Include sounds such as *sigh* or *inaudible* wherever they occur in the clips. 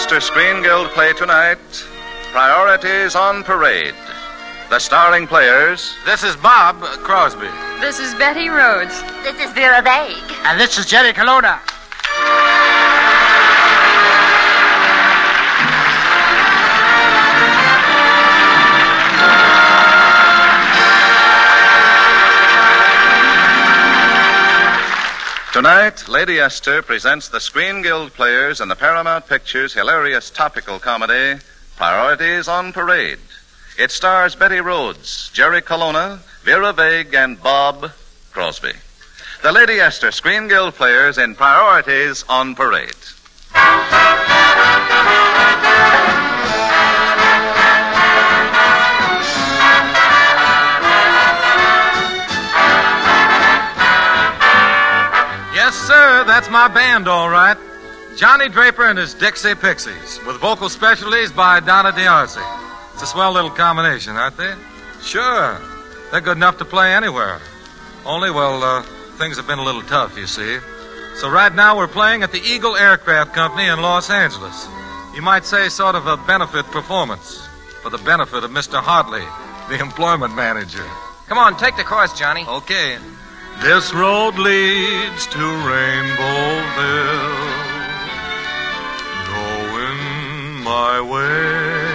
The Lady Esther Screen Guild play tonight Priorities on Parade. The starring players This is Bob Crosby. This is Betty Rhodes. This is Vera Vague. And this is Jerry Colonna. Tonight, Lady Esther presents the Screen Guild Players in the Paramount Pictures hilarious topical comedy Priorities on Parade. It stars Betty Rhodes, Jerry Colonna, Vera Vague, and Bob Crosby. The Lady Esther Screen Guild Players in Priorities on Parade. My band, all right. Johnny Draper and his Dixie Pixies, with vocal specialties by Donna D'Arcy. It's a swell little combination, aren't they? Sure. They're good enough to play anywhere. Only, well, uh, things have been a little tough, you see. So right now we're playing at the Eagle Aircraft Company in Los Angeles. You might say sort of a benefit performance for the benefit of Mr. Hartley, the employment manager. Come on, take the chorus, Johnny. Okay. This road leads to Rainbowville, going my way.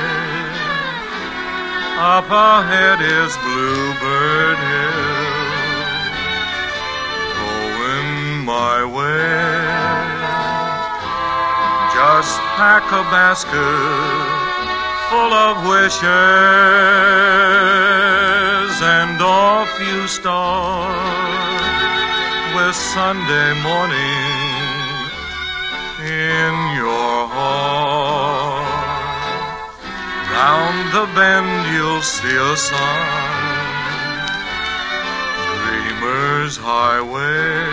Up ahead is Bluebird Hill, going my way. Just pack a basket full of wishes, and off you start Sunday morning in your heart. Round the bend you'll see a sign, Dreamer's Highway.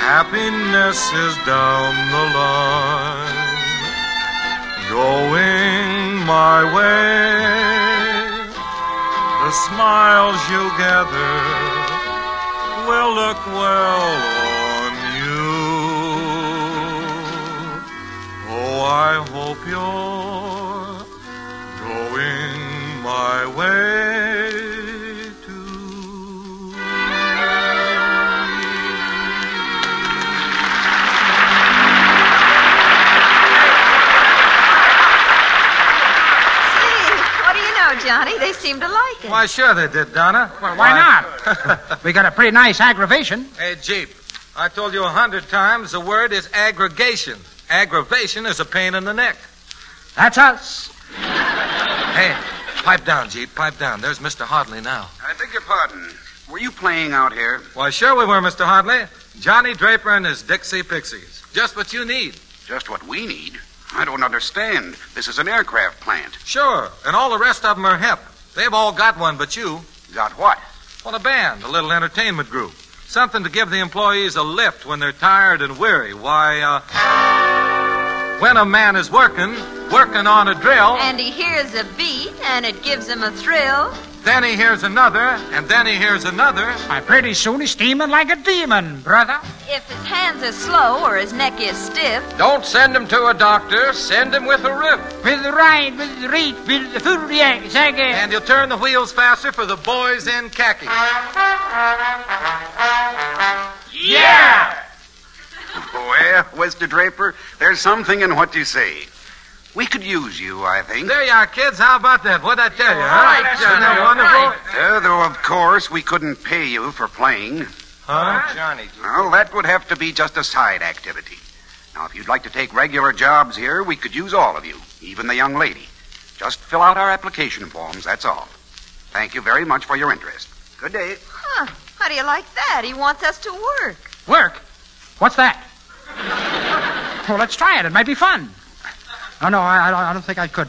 Happiness is down the line going my way. The smiles you gather will look well on you. Oh, I hope you're going my way too. Hey, what do you know, Johnny? They seem to like it. Why, sure they did, Donna. Well, why not? *laughs* we got a pretty nice aggravation. Hey, Jeep, I told you a hundred times the word is aggregation. Aggravation is a pain in the neck. That's us. Hey, pipe down, Jeep, pipe down. There's Mr. Hartley now. I beg your pardon. Were you playing out here? Why, sure we were, Mr. Hartley. Johnny Draper and his Dixie Pixies. Just what you need. Just what we need. I don't understand. This is an aircraft plant. Sure, and all the rest of them are hip. They've all got one but you. Got what? Well, a band, a little entertainment group. Something to give the employees a lift when they're tired and weary. Why, uh, when a man is working, working on a drill. And he hears a beat, and it gives him a thrill. Then he hears another, and then he hears another. Why, pretty soon he's steaming like a demon, brother. If his hands are slow or his neck is stiff, Don't send him to a doctor, send him with a riff. With the ride, with the reach, with the food, yeah. And he'll turn the wheels faster for the boys in khaki. Yeah! Well, Mr. Draper, there's something in what you say. We could use you, I think. There you are, kids. How about that? What'd I tell you? Huh? right, Isn't that wonderful? Uh, though, of course, we couldn't pay you for playing. Huh? Johnny. Well, that would have to be just a side activity. Now, if you'd like to take regular jobs here, we could use all of you, even the young lady. Just fill out our application forms, that's all. Thank you very much for your interest. Good day. huh? How do you like that? He wants us to work. Work? What's that? *laughs* well, let's try it. It might be fun. No, no, I, I don't- I don't think I could.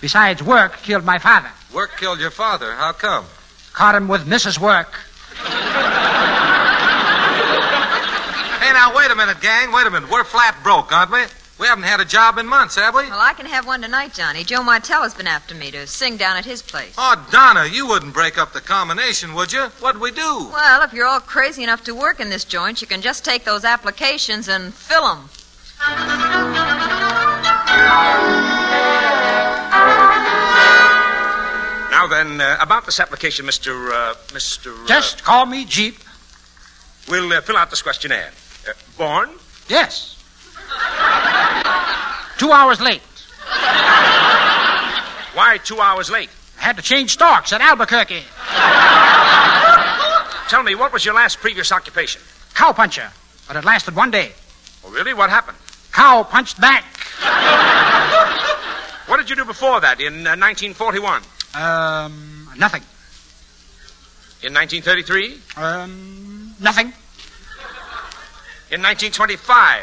Besides, work killed my father. Work killed your father. How come? Caught him with Mrs. Work. Hey, now, wait a minute, gang. Wait a minute. We're flat broke, aren't we? We haven't had a job in months, have we? Well, I can have one tonight, Johnny. Joe Martell has been after me to sing down at his place. Oh, Donna, you wouldn't break up the combination, would you? What'd we do? Well, if you're all crazy enough to work in this joint, you can just take those applications and fill 'em. Now then, uh, about this application, Mr. Uh, Mr. uh, Just call me Jeep. we'll uh, fill out this questionnaire. Uh, born? Yes. Two hours late. Why two hours late? I had to change stocks at Albuquerque. Tell me, what was your last previous occupation? Cow puncher. But it lasted one day. Oh, really? What happened? Cow punched back. What did you do before that in uh, 1941? Um, nothing. In 1933? Um, nothing. In 1925?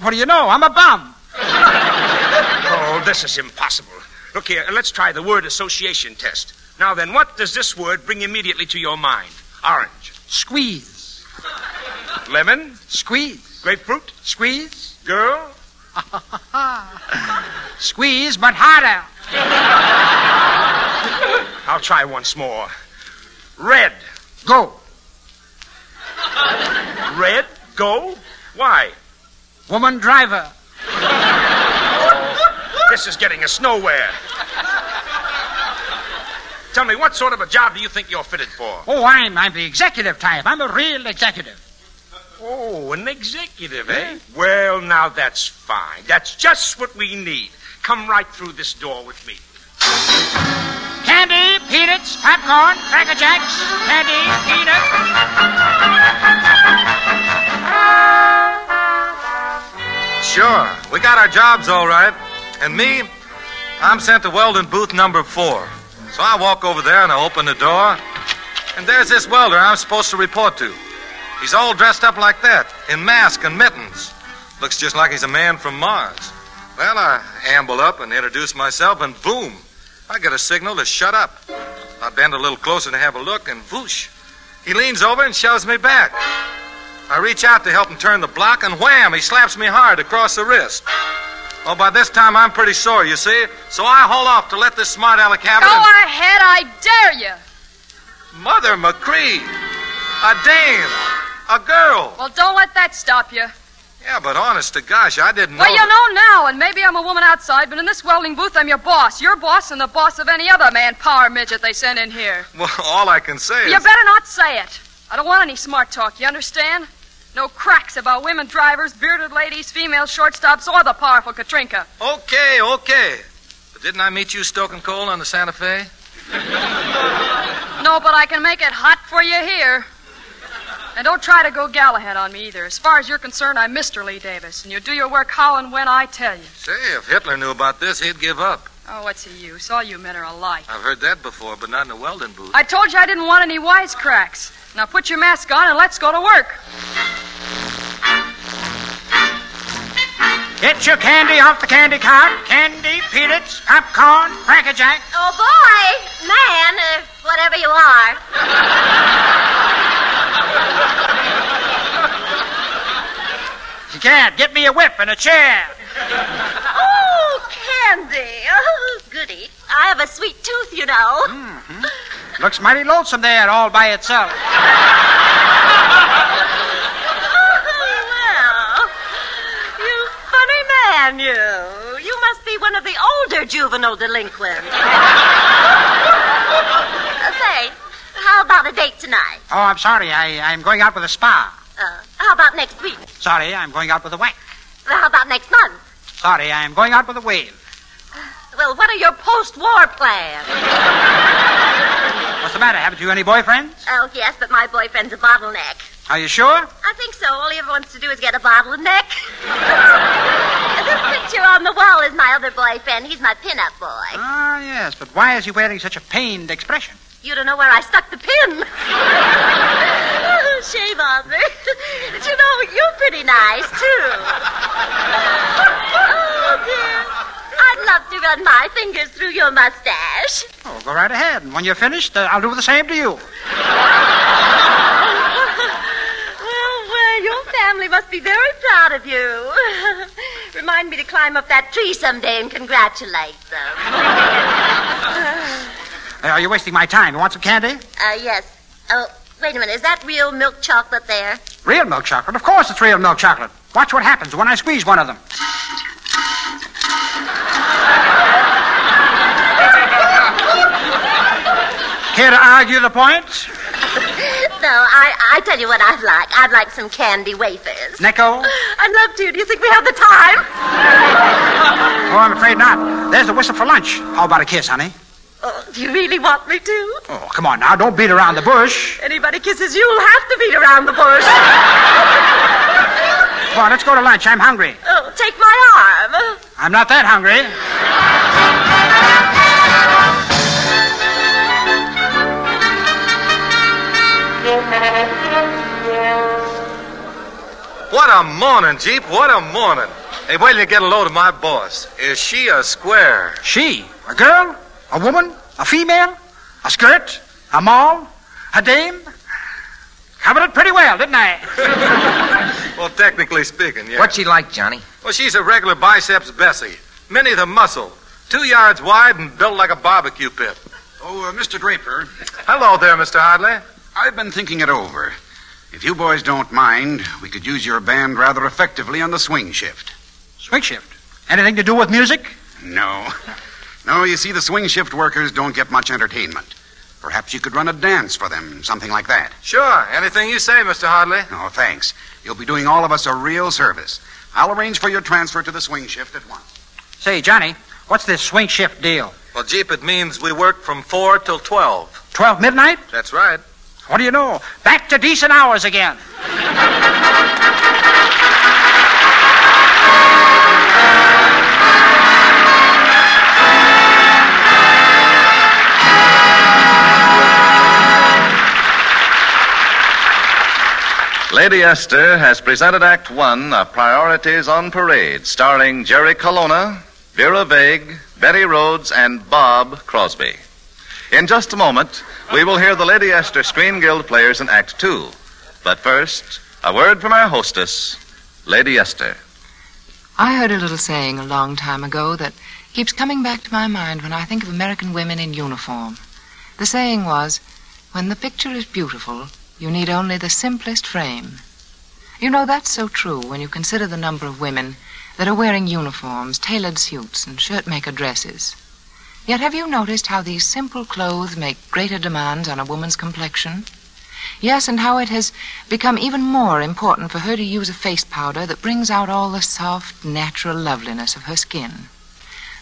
What do you know? I'm a bum. Oh, this is impossible. Look here, let's try the word association test. Now then, what does this word bring immediately to your mind? Orange. Squeeze. Lemon? Squeeze. Grapefruit? Squeeze. Girl? *laughs* Squeeze, but harder. I'll try once more. Red. Go. Red? Go? Why? Woman driver. Oh, this is getting us nowhere. Tell me, what sort of a job do you think you're fitted for? Oh, I'm, I'm the executive type. I'm a real executive. Oh, an executive, eh? Well, now that's fine. That's just what we need. Come right through this door with me. Candy, peanuts, popcorn, cracker jacks. Candy, peanuts. Sure. We got our jobs all right. And me, I'm sent to welding booth number four. So I walk over there and I open the door. And there's this welder I'm supposed to report to. He's all dressed up like that, in mask and mittens. Looks just like he's a man from Mars. Well, I amble up and introduce myself, and boom, I get a signal to shut up. I bend a little closer to have a look, and whoosh, he leans over and shoves me back. I reach out to help him turn the block, and wham, he slaps me hard across the wrist. Well, by this time, I'm pretty sore, you see, so I haul off to let this smart aleck have it. Go and- ahead, I dare you. Mother Machree! A dame! A girl! Well, don't let that stop you. Yeah, but honest to gosh, I didn't know. Well, you that- know now, and maybe I'm a woman outside, but in this welding booth, I'm your boss. Your boss and the boss of any other man power midget they send in here. Well, *laughs* all I can say is. You better not say it. I don't want any smart talk, you understand? No cracks about women drivers, bearded ladies, female shortstops, or the powerful Katrinka. Okay, okay. But didn't I meet you stoking coal on the Santa Fe? *laughs* No, but I can make it hot for you here. And don't try to go Galahad on me either. As far as you're concerned, I'm Mr. Lee Davis, and you do your work how and when I tell you. Say, if Hitler knew about this, he'd give up. Oh, what's the use? All you men are alike. I've heard that before, but not in a welding booth. I told you I didn't want any wisecracks. Now put your mask on and let's go to work. Get your candy off the candy cart. Candy, peanuts, popcorn, cracker jack. Oh, boy, man, uh, whatever you are. Can't. Get me a whip and a chair. Oh, candy. Oh, goody. I have a sweet tooth, you know. Mm-hmm. Looks mighty lonesome there all by itself. well, you funny man, you. You must be one of the older juvenile delinquents. Say, how about a date tonight? Oh, I'm sorry. I, I'm going out with a spa. Uh, how about next week? Sorry, I'm going out with a wife. Well, how about next month? Sorry, I'm going out with a wave. Well, what are your post-war plans? What's the matter? Haven't you any boyfriends? Oh, yes, but my boyfriend's a bottleneck. Are you sure? I think so. All he ever wants to do is get a bottleneck. *laughs* this picture on the wall is my other boyfriend. He's my pin-up boy. Ah, yes, but why is he wearing such a pained expression? You don't know where I stuck the pin. *laughs* Shame on me. But you know, you're pretty nice, too. Oh, dear. I'd love to run my fingers through your mustache. Oh, go right ahead. And when you're finished, uh, I'll do the same to you. *laughs* well, well, your family must be very proud of you. *laughs* Remind me to climb up that tree someday and congratulate them. Uh, are you wasting my time? You want some candy? Uh, yes. Oh, wait a minute. Is that real milk chocolate there? Real milk chocolate? Of course it's real milk chocolate. Watch what happens when I squeeze one of them. Care to argue the point? no, I, I tell you what I'd like. I'd like some candy wafers. Necco? I'd love to. Do you think we have the time? Oh, I'm afraid not. There's the whistle for lunch. How about a kiss, honey? Oh, do you really want me to? Oh, come on now. Don't beat around the bush. Anybody kisses you will have to beat around the bush. Come on, let's go to lunch. I'm hungry. Oh, take my arm. I'm not that hungry. What a morning, Jeep. What a morning. Hey, wait till you get a load of my boss. Is she a square? She? A girl? A woman? A female? A skirt? A mall? A dame? Covered it pretty well, didn't I? *laughs* well, technically speaking, yeah. What's she like, Johnny? Well, she's a regular biceps Bessie. Minnie the muscle. Two yards wide and built like a barbecue pit. Oh, uh, Mr. Draper. Hello there, Mr. Hartley. I've been thinking it over. If you boys don't mind, we could use your band rather effectively on the swing shift. Swing shift? Anything to do with music? No. *laughs* No, you see, the swing shift workers don't get much entertainment. Perhaps you could run a dance for them, something like that. Sure. Anything you say, Mr. Hartley. Oh, thanks. You'll be doing all of us a real service. I'll arrange for your transfer to the swing shift at once. Say, Johnny, what's this swing shift deal? Well, Jeep, it means we work from 4 till 12. 12 midnight? That's right. What do you know? Back to decent hours again. *laughs* Lady Esther has presented Act One of Priorities on Parade, starring Jerry Colonna, Vera Vague, Betty Rhodes, and Bob Crosby. In just a moment, we will hear the Lady Esther Screen Guild players in Act Two. But first, a word from our hostess, Lady Esther. I heard a little saying a long time ago that keeps coming back to my mind when I think of American women in uniform. The saying was, when the picture is beautiful, you need only the simplest frame. You know, that's so true when you consider the number of women that are wearing uniforms, tailored suits, and shirt maker dresses. Yet have you noticed how these simple clothes make greater demands on a woman's complexion? Yes, and how it has become even more important for her to use a face powder that brings out all the soft, natural loveliness of her skin.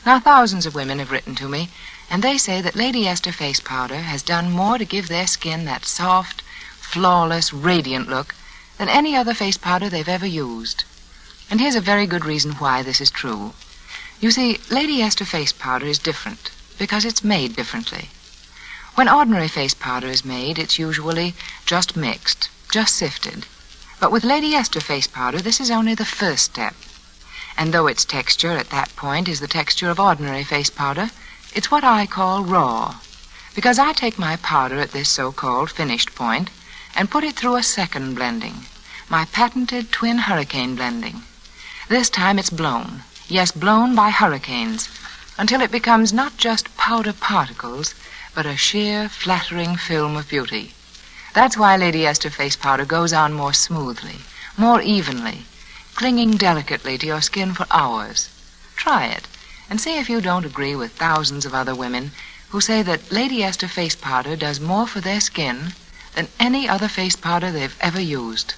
Now, thousands of women have written to me, and they say that Lady Esther face powder has done more to give their skin that soft, flawless, radiant look than any other face powder they've ever used. And here's a very good reason why this is true. You see, Lady Esther face powder is different because it's made differently. When ordinary face powder is made, it's usually just mixed, just sifted. But with Lady Esther face powder, this is only the first step. And though its texture at that point is the texture of ordinary face powder, it's what I call raw. Because I take my powder at this so called finished point and put it through a second blending, my patented twin hurricane blending. This time it's blown. Yes, blown by hurricanes. until it becomes not just powder particles, but a sheer, flattering film of beauty. That's why Lady Esther face powder goes on more smoothly, more evenly, clinging delicately to your skin for hours. Try it and see if you don't agree with thousands of other women who say that Lady Esther face powder does more for their skin than any other face powder they've ever used.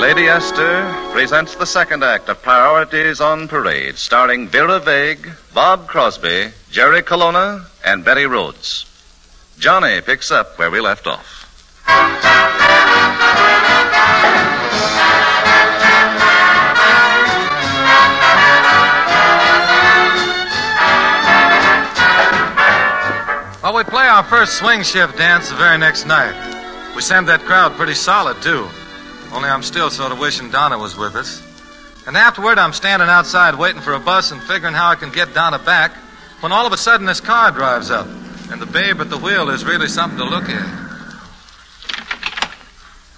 Lady Esther presents the second act of Priorities on Parade, starring Vera Vague, Bob Crosby, Jerry Colonna, and Betty Rhodes. Johnny picks up where we left off. Our first swing shift dance the very next night. We sent that crowd pretty solid, too. Only I'm still sort of wishing Donna was with us. And afterward, I'm standing outside waiting for a bus and figuring how I can get Donna back when all of a sudden this car drives up. And the babe at the wheel is really something to look at.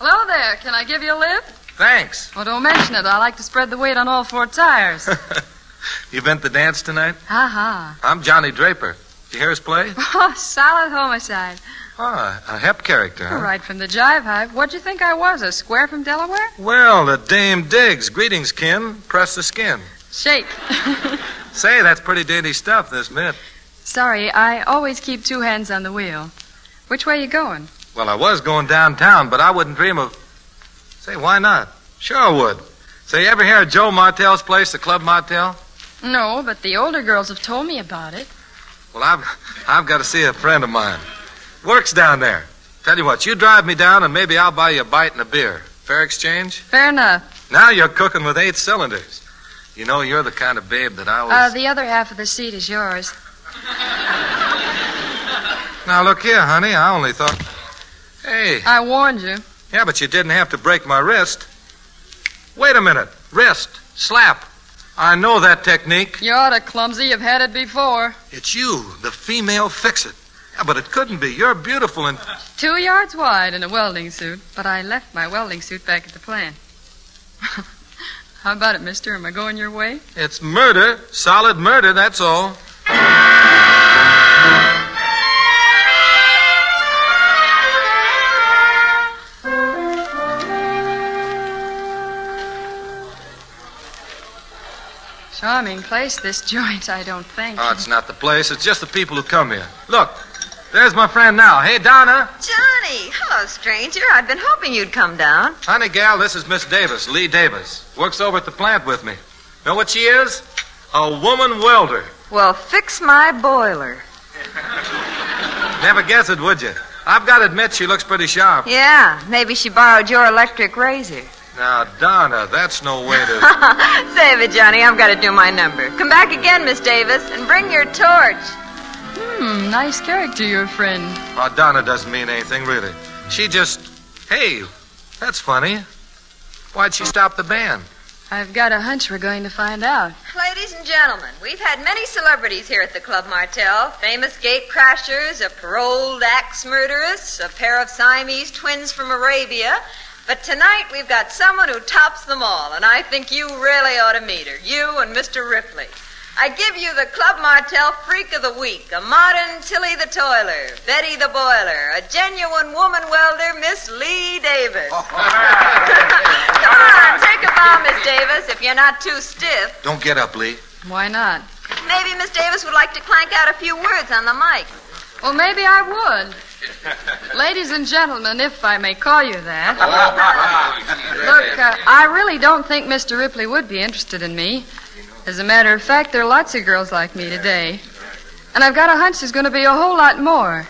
Hello there. Can I give you a lift? Thanks. Well, don't mention it. I like to spread the weight on all four tires. *laughs* You been to the dance tonight? ha ha. I'm Johnny Draper. Did you hear us play? *laughs* Oh, solid homicide. Oh, a hep character, huh? Right from the jive hive. What'd you think I was? A square from Delaware? Well, the Dame digs. Greetings, kin. Press the skin. Shake. *laughs* Say, that's pretty dainty stuff, this mitt. Sorry, I always keep two hands on the wheel. Which way you going? Well, I was going downtown, but I wouldn't dream of. Say, why not? Sure I would. Say, you ever hear of Joe Martell's place, the Club Martell? No, but the older girls have told me about it. Well, I've I've got to see a friend of mine. Works down there. Tell you what, you drive me down, and maybe I'll buy you a bite and a beer. Fair exchange? Fair enough. Now you're cooking with eight cylinders. You know, you're the kind of babe that I was. Uh, the other half of the seat is yours. *laughs* Now look here, honey. I only thought. Hey. I warned you. Yeah, but you didn't have to break my wrist. Wait a minute. Wrist. Slap. I know that technique. You're the clumsy. You've had it before. It's you, the female fix it. Yeah, but it couldn't be. You're beautiful and. Two yards wide in a welding suit, but I left my welding suit back at the plant. *laughs* How about it, mister? Am I going your way? It's murder. Solid murder, that's all. Charming place, this joint, I don't think. Oh, it's not the place. It's just the people who come here. Look, there's my friend now. Hey, Donna. Johnny, hello, stranger. I'd been hoping you'd come down. Honey, gal, this is Miss Davis, Lee Davis. Works over at the plant with me. Know what she is? A woman welder. Well, fix my boiler. *laughs* Never guess it, would you? I've got to admit she looks pretty sharp. Yeah, maybe she borrowed your electric razor. Now, Donna, that's no way to. *laughs* Save it, Johnny. I've got to do my number. Come back again, Miss Davis, and bring your torch. Hmm, nice character, your friend. Oh, Donna doesn't mean anything, really. She just. Hey, that's funny. Why'd she stop the band? I've got a hunch we're going to find out. Ladies and gentlemen, we've had many celebrities here at the Club Martel. Famous gate crashers, a paroled axe murderess, a pair of Siamese twins from Arabia. But tonight we've got someone who tops them all, and I think you really ought to meet her. You and Mr. Ripley. I give you the Club Martel Freak of the Week, a modern Tilly the Toiler, Betty the Boiler, a genuine woman welder, Miss Lee Davis. Oh. *laughs* Come on, take a bow, Miss Davis, if you're not too stiff. Don't get up, Lee. Why not? Maybe Miss Davis would like to clank out a few words on the mic. Well, maybe I would. *laughs* Ladies and gentlemen, if I may call you that. *laughs* Look, uh, I really don't think Mr. Ripley would be interested in me. As a matter of fact, there are lots of girls like me today. And I've got a hunch there's going to be a whole lot more.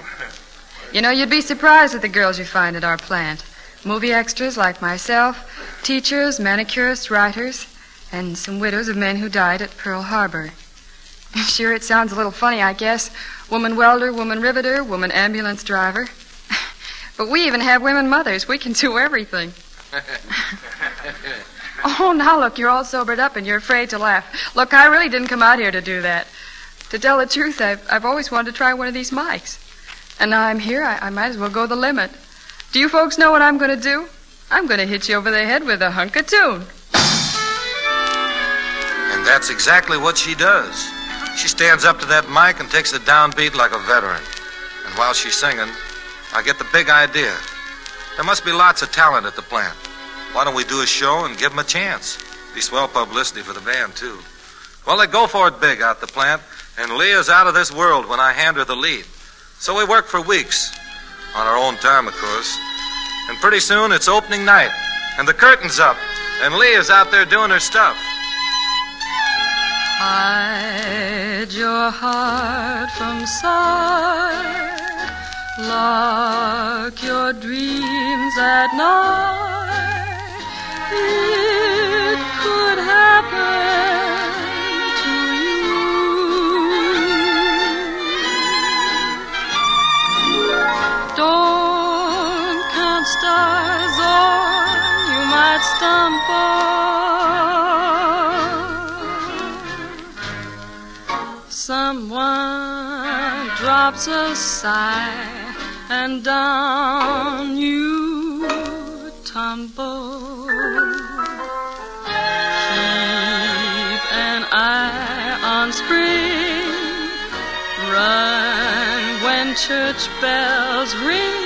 You know, you'd be surprised at the girls you find at our plant. Movie extras like myself, teachers, manicurists, writers, and some widows of men who died at Pearl Harbor. *laughs* Sure, it sounds a little funny, I guess. Woman welder, woman riveter, woman ambulance driver. *laughs* But we even have women mothers. We can do everything. *laughs* Oh, now look, you're all sobered up and you're afraid to laugh. Look, I really didn't come out here to do that. To tell the truth, I've, I've always wanted to try one of these mics. And now I'm here, I, I might as well go the limit. Do you folks know what I'm going to do? I'm going to hit you over the head with a hunk of tune. And that's exactly what she does. She stands up to that mic and takes the downbeat like a veteran. And while she's singing, I get the big idea. There must be lots of talent at the plant. Why don't we do a show and give them a chance? Be swell publicity for the band, too. Well, they go for it big out the plant, and Lee's out of this world when I hand her the lead. So we work for weeks, on our own time, of course. And pretty soon it's opening night, and the curtain's up, and Lee's out there doing her stuff. Hide your heart from sight. Lock your dreams at night. It could happen to you. Don't count stars or you might stumble. Someone drops a sigh and down you tumble. Keep an eye on spring. Run when church bells ring.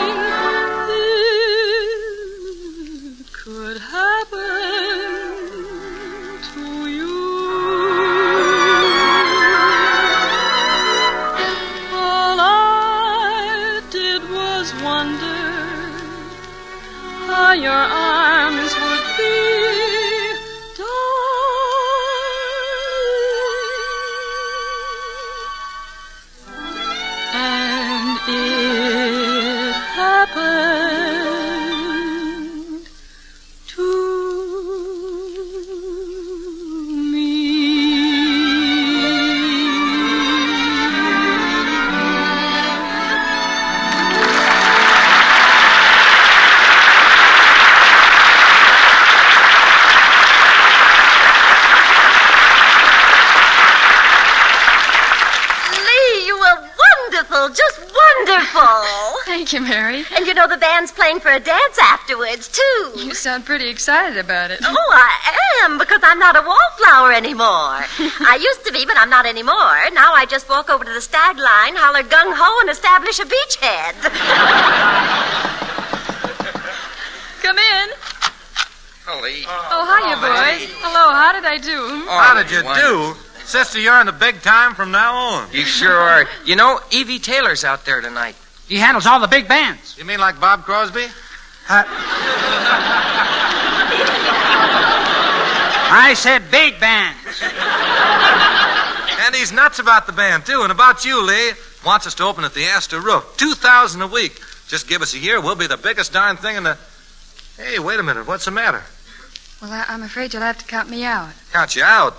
Thank you, Mary. And you know the band's playing for a dance afterwards, too. You sound pretty excited about it. Oh, I am, because I'm not a wallflower anymore. *laughs* I used to be, but I'm not anymore. Now I just walk over to the stag line, holler gung ho, and establish a beachhead. *laughs* Come in. Holly. Oh, hiya, boys. Hello, how did I do? Oh, how did you do? Sister, you're in the big time from now on. You sure are. You know, Evie Taylor's out there tonight. He handles all the big bands. You mean like Bob Crosby? I said big bands. And he's nuts about the band, too. And about you, Lee. Wants us to open at the Astor Roof. 2000 a week. Just give us a year. We'll be the biggest darn thing in the. Hey, wait a minute. What's the matter? Well, I, I'm afraid you'll have to count me out. Count you out.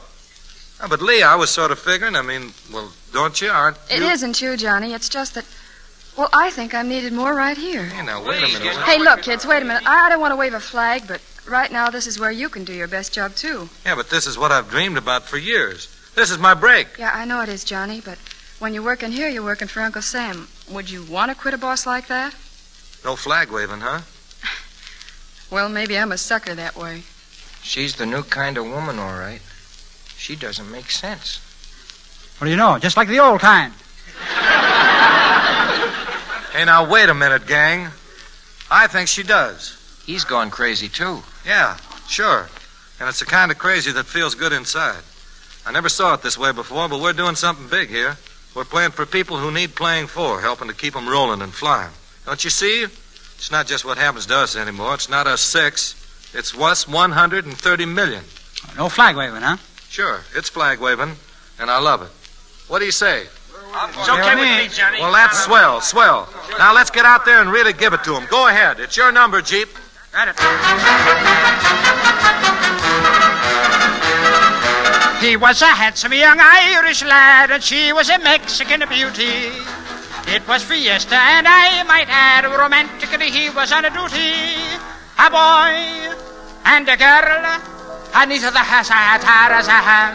Oh, but Lee, I was sort of figuring. I mean, well, don't you? Aren't It you? not you, Johnny. It's just that. Well, I think I'm needed more right here. Hey, now, wait a minute. Hey, look, kids, wait a minute. I, I don't want to wave a flag, but right now this is where you can do your best job, too. Yeah, but this is what I've dreamed about for years. This is my break. Yeah, I know it is, Johnny, but when you're working here, you're working for Uncle Sam. Would you want to quit a boss like that? No flag waving, huh? *sighs* Well, maybe I'm a sucker that way. She's the new kind of woman, all right. She doesn't make sense. What do you know? Just like the old time. *laughs* Hey, now, wait a minute, gang. I think she does. He's gone crazy, too. Yeah, sure. And it's the kind of crazy that feels good inside. I never saw it this way before, but we're doing something big here. We're playing for people who need playing for, helping to keep 'em rolling and flying. Don't you see? It's not just what happens to us anymore. It's not us six. It's us 130 million. No flag waving, huh? Sure, it's flag waving, and I love it. What do you say? It's okay with me, Johnny. Well, that's swell, swell. Now let's get out there and really give it to him. Go ahead. It's your number, Jeep. He was a handsome young Irish lad, and she was a Mexican beauty. It was fiesta, and I might add, romantically he was on a duty. A boy and a girl, and neither the has as a ham.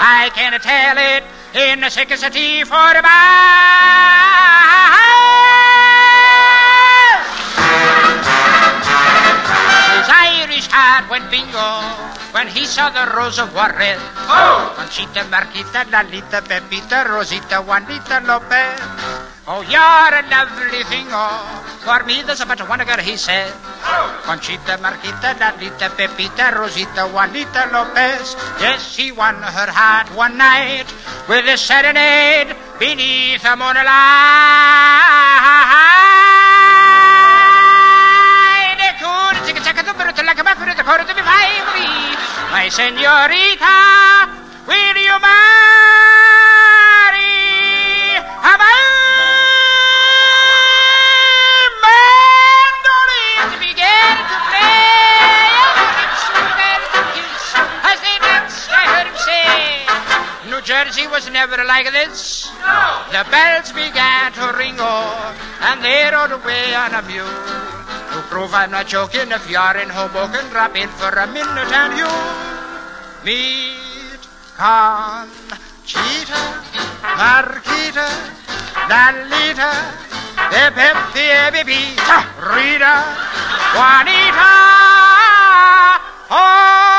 I can tell it in the sickest city for the His Irish heart went bingo when he saw the Rose of Juarez. Oh! Conchita, Marquita, Lolita, Pepita, Rosita, Juanita, Lopez. Oh, you're a lovely thing, oh. For me, there's a but one girl, he said. Oh. Conchita, Marquita, Lolita, Pepita, Rosita, Juanita, Lopez. Yes, he won her heart one night with a serenade beneath the moonlight. My senorita, will you marry Jersey was never like this. No. The bells began to ring, oh, and they rode away on a mule. To prove I'm not joking, if you're in Hoboken, drop in for a minute and you meet Conchita, Marquita, Lolita, the Pepe, Bebita, Rita, Juanita, oh,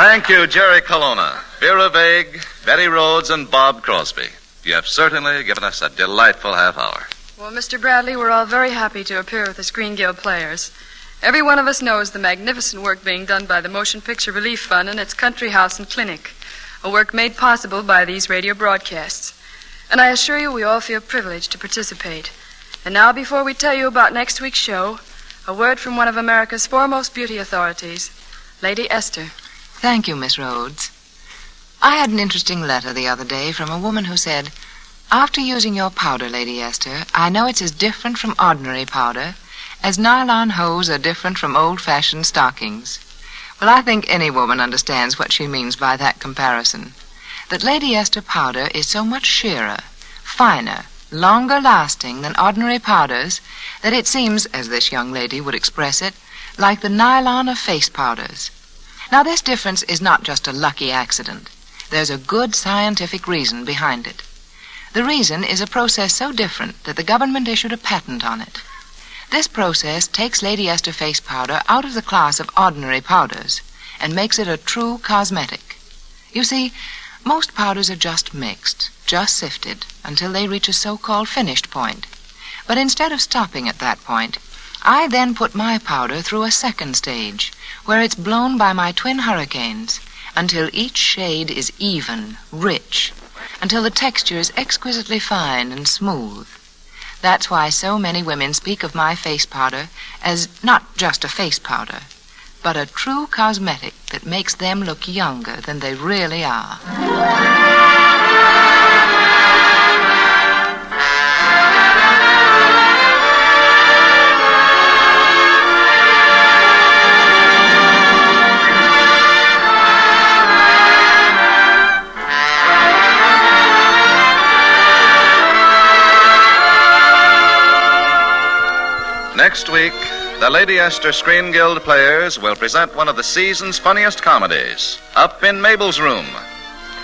Thank you, Jerry Colonna, Vera Vague, Betty Rhodes, and Bob Crosby. You have certainly given us a delightful half hour. Well, Mr. Bradley, we're all very happy to appear with the Screen Guild players. Every one of us knows the magnificent work being done by the Motion Picture Relief Fund and its country house and clinic, a work made possible by these radio broadcasts. And I assure you we all feel privileged to participate. And now, before we tell you about next week's show, a word from one of America's foremost beauty authorities, Lady Esther. Thank you, Miss Rhodes. I had an interesting letter the other day from a woman who said, After using your powder, Lady Esther, I know it's as different from ordinary powder as nylon hose are different from old fashioned stockings. Well, I think any woman understands what she means by that comparison. That Lady Esther powder is so much sheerer, finer, longer lasting than ordinary powders that it seems, as this young lady would express it, like the nylon of face powders. Now, this difference is not just a lucky accident. There's a good scientific reason behind it. The reason is a process so different that the government issued a patent on it. This process takes Lady Esther face powder out of the class of ordinary powders and makes it a true cosmetic. You see, most powders are just mixed, just sifted, until they reach a so-called finished point. But instead of stopping at that point, I then put my powder through a second stage, where it's blown by my twin hurricanes until each shade is even, rich, until the texture is exquisitely fine and smooth. That's why so many women speak of my face powder as not just a face powder, but a true cosmetic that makes them look younger than they really are. Next week, the Lady Esther Screen Guild players will present one of the season's funniest comedies, Up in Mabel's Room.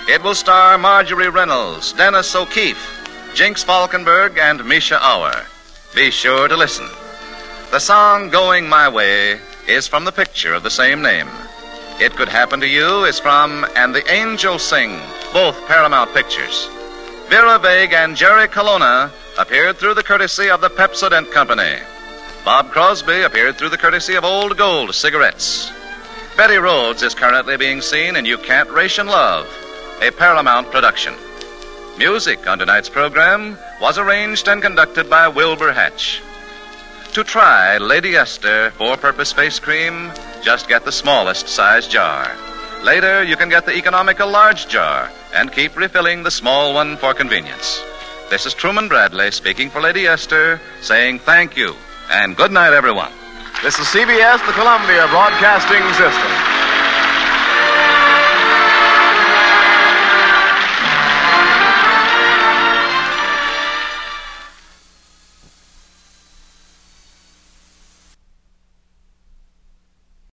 It will star Marjorie Reynolds, Dennis O'Keefe, Jinx Falkenburg, and Mischa Auer. Be sure to listen. The song Going My Way is from the picture of the same name. It Could Happen to You is from And the Angels Sing, both Paramount Pictures. Vera Vague and Jerry Colonna appeared through the courtesy of the Pepsodent Company. Bob Crosby appeared through the courtesy of Old Gold Cigarettes. Betty Rhodes is currently being seen in You Can't Ration Love, a Paramount production. Music on tonight's program was arranged and conducted by Wilbur Hatch. To try Lady Esther four purpose face cream, just get the smallest size jar. Later, you can get the economical large jar and keep refilling the small one for convenience. This is Truman Bradley speaking for Lady Esther, saying thank you and good night, everyone. This is CBS, the Columbia Broadcasting System.